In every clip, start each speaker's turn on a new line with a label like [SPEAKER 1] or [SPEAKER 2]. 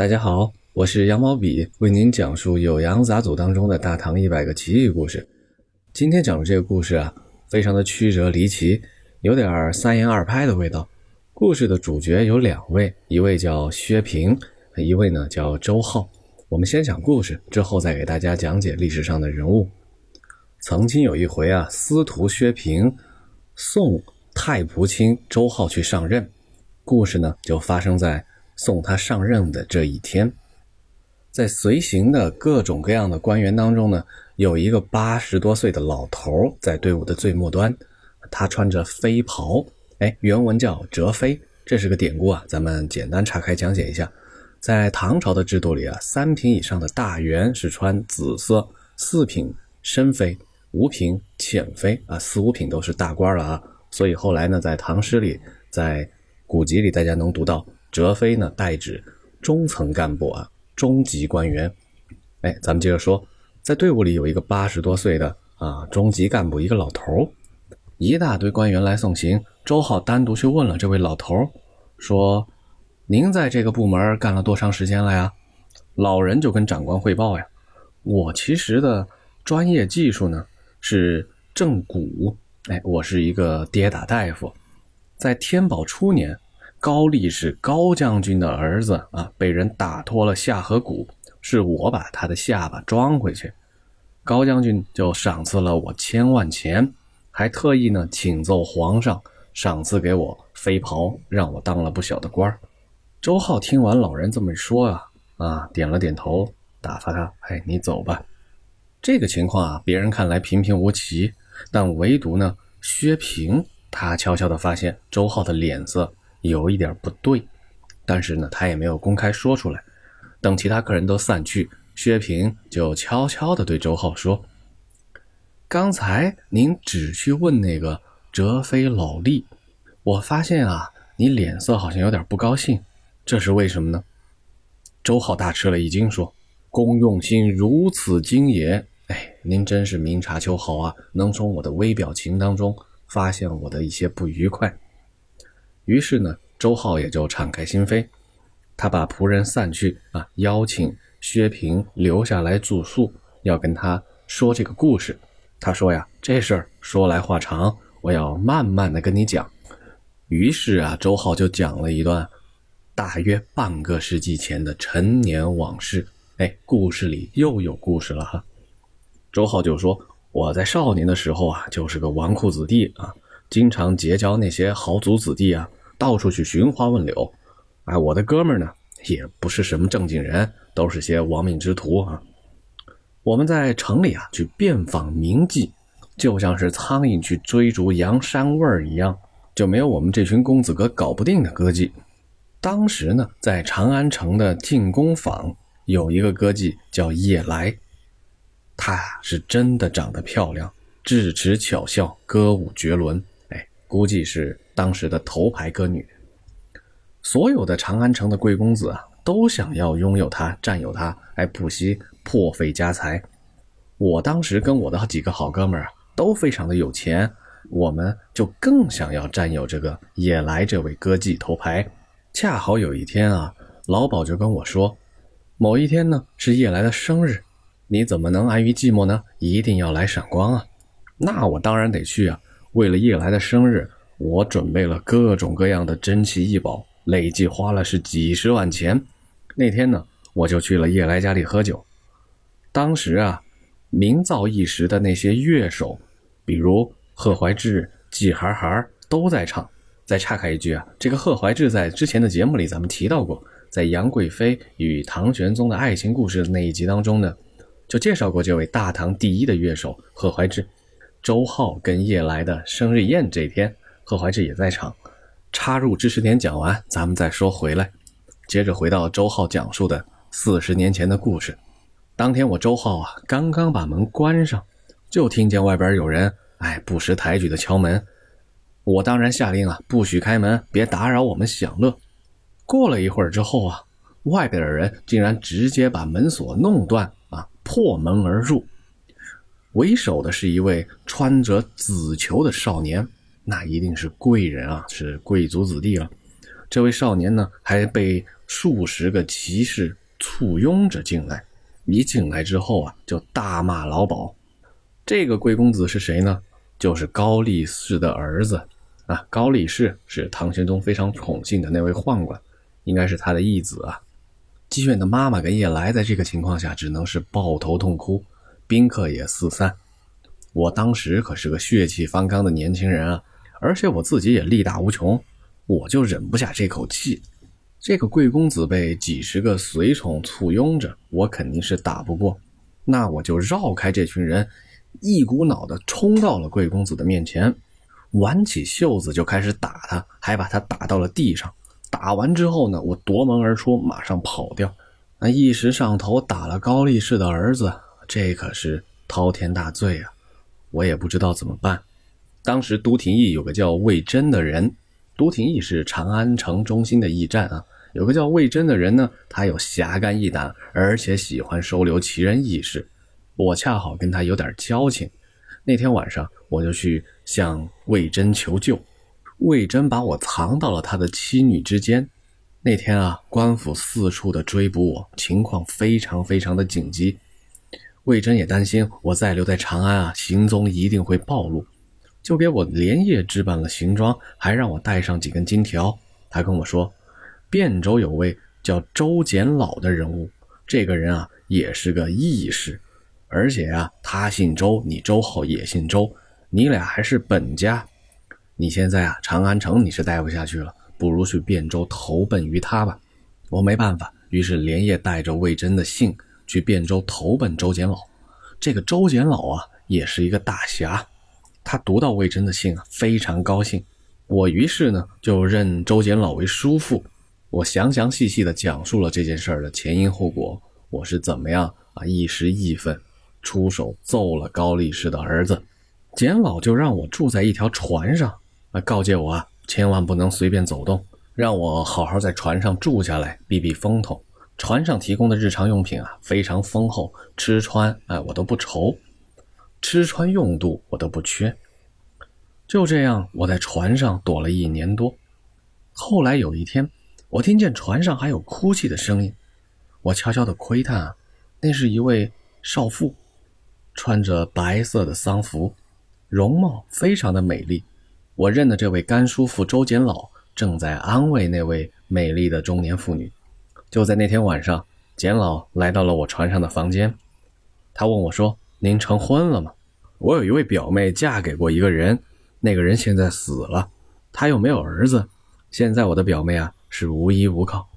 [SPEAKER 1] 大家好，我是羊毛笔，为您讲述《酉阳杂俎》当中的大唐一百个奇异故事。今天讲的这个故事啊，非常的曲折离奇，有点三言二拍的味道。故事的主角有两位，一位叫薛平，一位呢叫周浩。我们先讲故事，之后再给大家讲解历史上的人物。曾经有一回啊，司徒薛平送太仆卿周浩去上任，故事呢就发生在。送他上任的这一天，在随行的各种各样的官员当中呢，有一个八十多岁的老头在队伍的最末端，他穿着飞袍，哎，原文叫折飞，这是个典故啊，咱们简单岔开讲解一下。在唐朝的制度里啊，三品以上的大员是穿紫色，四品深飞，五品浅飞啊，四五品都是大官了啊。所以后来呢，在唐诗里，在古籍里，大家能读到。哲飞呢，代指中层干部啊，中级官员。哎，咱们接着说，在队伍里有一个八十多岁的啊中级干部，一个老头儿一大堆官员来送行。周浩单独去问了这位老头儿说：“您在这个部门干了多长时间了呀？”老人就跟长官汇报呀：“我其实的专业技术呢是正骨，哎，我是一个跌打大夫，在天宝初年。”高力士高将军的儿子啊，被人打脱了下颌骨，是我把他的下巴装回去。高将军就赏赐了我千万钱，还特意呢请奏皇上赏赐给我飞袍，让我当了不小的官儿周浩听完老人这么一说啊，啊，点了点头，打发他，哎，你走吧。这个情况啊，别人看来平平无奇，但唯独呢，薛平他悄悄地发现周浩的脸色。有一点不对，但是呢，他也没有公开说出来。等其他客人都散去，薛平就悄悄地对周浩说：“刚才您只去问那个哲飞老弟，我发现啊，你脸色好像有点不高兴，这是为什么呢？”周浩大吃了一惊，说：“公用心如此精也！哎，您真是明察秋毫啊，能从我的微表情当中发现我的一些不愉快。”于是呢，周浩也就敞开心扉，他把仆人散去啊，邀请薛平留下来住宿，要跟他说这个故事。他说呀，这事儿说来话长，我要慢慢的跟你讲。于是啊，周浩就讲了一段大约半个世纪前的陈年往事。哎，故事里又有故事了哈。周浩就说，我在少年的时候啊，就是个纨绔子弟啊，经常结交那些豪族子弟啊。到处去寻花问柳，哎，我的哥们呢，也不是什么正经人，都是些亡命之徒啊。我们在城里啊，去遍访名妓，就像是苍蝇去追逐羊膻味儿一样，就没有我们这群公子哥搞不定的歌妓。当时呢，在长安城的进宫坊有一个歌妓叫夜来，她是真的长得漂亮，智齿巧笑，歌舞绝伦。估计是当时的头牌歌女，所有的长安城的贵公子啊，都想要拥有她，占有她，哎，不惜破费家财。我当时跟我的几个好哥们儿啊，都非常的有钱，我们就更想要占有这个野来这位歌妓头牌。恰好有一天啊，老鸨就跟我说，某一天呢是叶来的生日，你怎么能安于寂寞呢？一定要来赏光啊！那我当然得去啊。为了叶来的生日，我准备了各种各样的珍奇异宝，累计花了是几十万钱。那天呢，我就去了叶来家里喝酒。当时啊，名噪一时的那些乐手，比如贺怀志、季孩孩都在唱。再岔开一句啊，这个贺怀志在之前的节目里咱们提到过，在杨贵妃与唐玄宗的爱情故事那一集当中呢，就介绍过这位大唐第一的乐手贺怀志。周浩跟叶来的生日宴这天，贺怀志也在场。插入知识点讲完，咱们再说回来。接着回到周浩讲述的四十年前的故事。当天我周浩啊，刚刚把门关上，就听见外边有人哎不识抬举的敲门。我当然下令啊，不许开门，别打扰我们享乐。过了一会儿之后啊，外边的人竟然直接把门锁弄断啊，破门而入。为首的是一位穿着紫裘的少年，那一定是贵人啊，是贵族子弟了。这位少年呢，还被数十个骑士簇拥着进来。一进来之后啊，就大骂老鸨。这个贵公子是谁呢？就是高力士的儿子啊。高力士是唐玄宗非常宠幸的那位宦官，应该是他的义子啊。姬远的妈妈跟叶来在这个情况下只能是抱头痛哭，宾客也四散。我当时可是个血气方刚的年轻人啊，而且我自己也力大无穷，我就忍不下这口气。这个贵公子被几十个随从簇拥着，我肯定是打不过，那我就绕开这群人，一股脑的冲到了贵公子的面前，挽起袖子就开始打他，还把他打到了地上。打完之后呢，我夺门而出，马上跑掉。那一时上头打了高力士的儿子，这可是滔天大罪啊！我也不知道怎么办。当时都廷义有个叫魏征的人，都廷义是长安城中心的驿站啊。有个叫魏征的人呢，他有侠肝义胆，而且喜欢收留奇人异士。我恰好跟他有点交情。那天晚上，我就去向魏征求救。魏征把我藏到了他的妻女之间。那天啊，官府四处的追捕我，情况非常非常的紧急。魏征也担心我再留在长安啊，行踪一定会暴露，就给我连夜置办了行装，还让我带上几根金条。他跟我说，汴州有位叫周简老的人物，这个人啊也是个义士，而且啊他姓周，你周浩也姓周，你俩还是本家。你现在啊，长安城你是待不下去了，不如去汴州投奔于他吧。我没办法，于是连夜带着魏征的信去汴州投奔周简老。这个周简老啊，也是一个大侠。他读到魏征的信啊，非常高兴。我于是呢，就认周简老为叔父。我详详细细的讲述了这件事的前因后果，我是怎么样啊一时义愤，出手揍了高力士的儿子。简老就让我住在一条船上。啊，告诫我啊，千万不能随便走动，让我好好在船上住下来，避避风头。船上提供的日常用品啊，非常丰厚，吃穿哎，我都不愁，吃穿用度我都不缺。就这样，我在船上躲了一年多。后来有一天，我听见船上还有哭泣的声音，我悄悄的窥探啊，那是一位少妇，穿着白色的丧服，容貌非常的美丽。我认得这位甘叔父周简老正在安慰那位美丽的中年妇女。就在那天晚上，简老来到了我船上的房间，他问我说：“您成婚了吗？”我有一位表妹嫁给过一个人，那个人现在死了，他又没有儿子，现在我的表妹啊是无依无靠，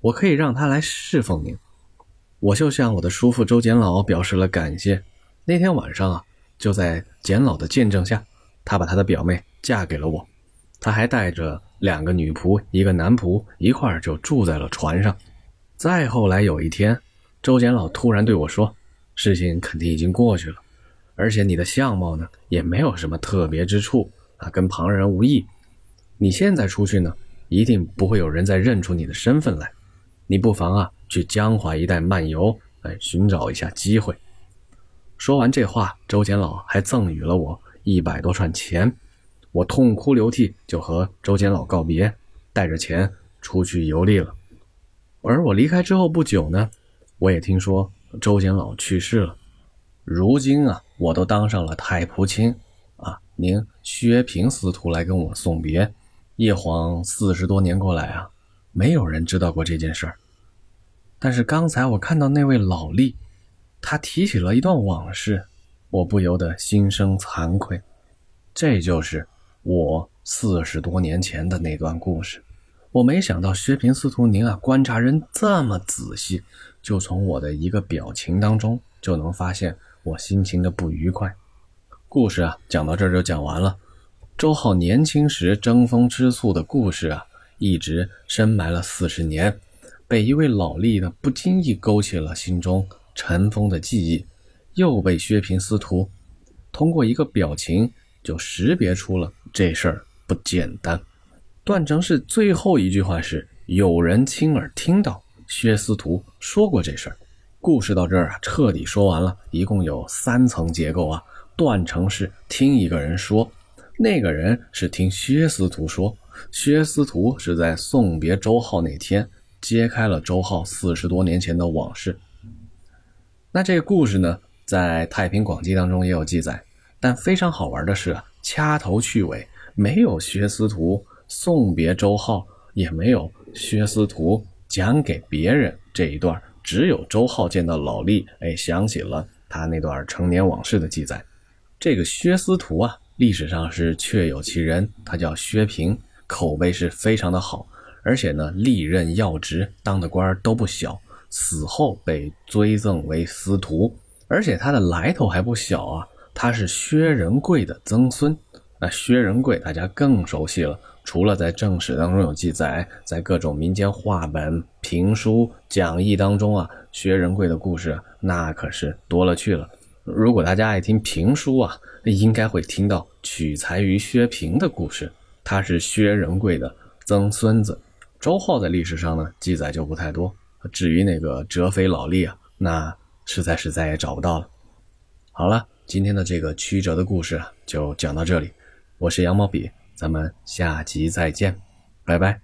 [SPEAKER 1] 我可以让她来侍奉您。我就向我的叔父周简老表示了感谢。那天晚上啊，就在简老的见证下，他把他的表妹。嫁给了我，他还带着两个女仆、一个男仆一块儿就住在了船上。再后来有一天，周简老突然对我说：“事情肯定已经过去了，而且你的相貌呢也没有什么特别之处啊，跟旁人无异。你现在出去呢，一定不会有人再认出你的身份来。你不妨啊去江淮一带漫游，来寻找一下机会。”说完这话，周简老还赠予了我一百多串钱。我痛哭流涕，就和周简老告别，带着钱出去游历了。而我离开之后不久呢，我也听说周简老去世了。如今啊，我都当上了太仆卿啊，您薛平司徒来跟我送别。叶皇四十多年过来啊，没有人知道过这件事儿。但是刚才我看到那位老吏，他提起了一段往事，我不由得心生惭愧。这就是。我四十多年前的那段故事，我没想到薛平司徒您啊，观察人这么仔细，就从我的一个表情当中就能发现我心情的不愉快。故事啊，讲到这儿就讲完了。周浩年轻时争风吃醋的故事啊，一直深埋了四十年，被一位老吏呢不经意勾起了心中尘封的记忆，又被薛平司徒通过一个表情。就识别出了这事儿不简单。段成式最后一句话是：“有人亲耳听到薛司徒说过这事儿。”故事到这儿啊，彻底说完了。一共有三层结构啊。段成式听一个人说，那个人是听薛司徒说，薛司徒是在送别周浩那天揭开了周浩四十多年前的往事。那这个故事呢，在《太平广记》当中也有记载，但非常好玩的是啊，掐头去尾，没有薛司徒送别周浩，也没有薛司徒讲给别人这一段，只有周浩见到老厉，哎，想起了他那段成年往事的记载。这个薛司徒啊，历史上是确有其人，他叫薛平，口碑是非常的好，而且呢，历任要职，当的官都不小，死后被追赠为司徒，而且他的来头还不小啊，他是薛仁贵的曾孙。那薛仁贵大家更熟悉了，除了在正史当中有记载，在各种民间话本、评书、讲义当中啊，薛仁贵的故事那可是多了去了。如果大家爱听评书啊，应该会听到取材于薛平的故事。他是薛仁贵的曾孙子。周浩在历史上呢记载就不太多。至于那个折飞老厉啊，那实在是再也找不到了。好了，今天的这个曲折的故事啊就讲到这里。我是羊毛笔，咱们下集再见，拜拜。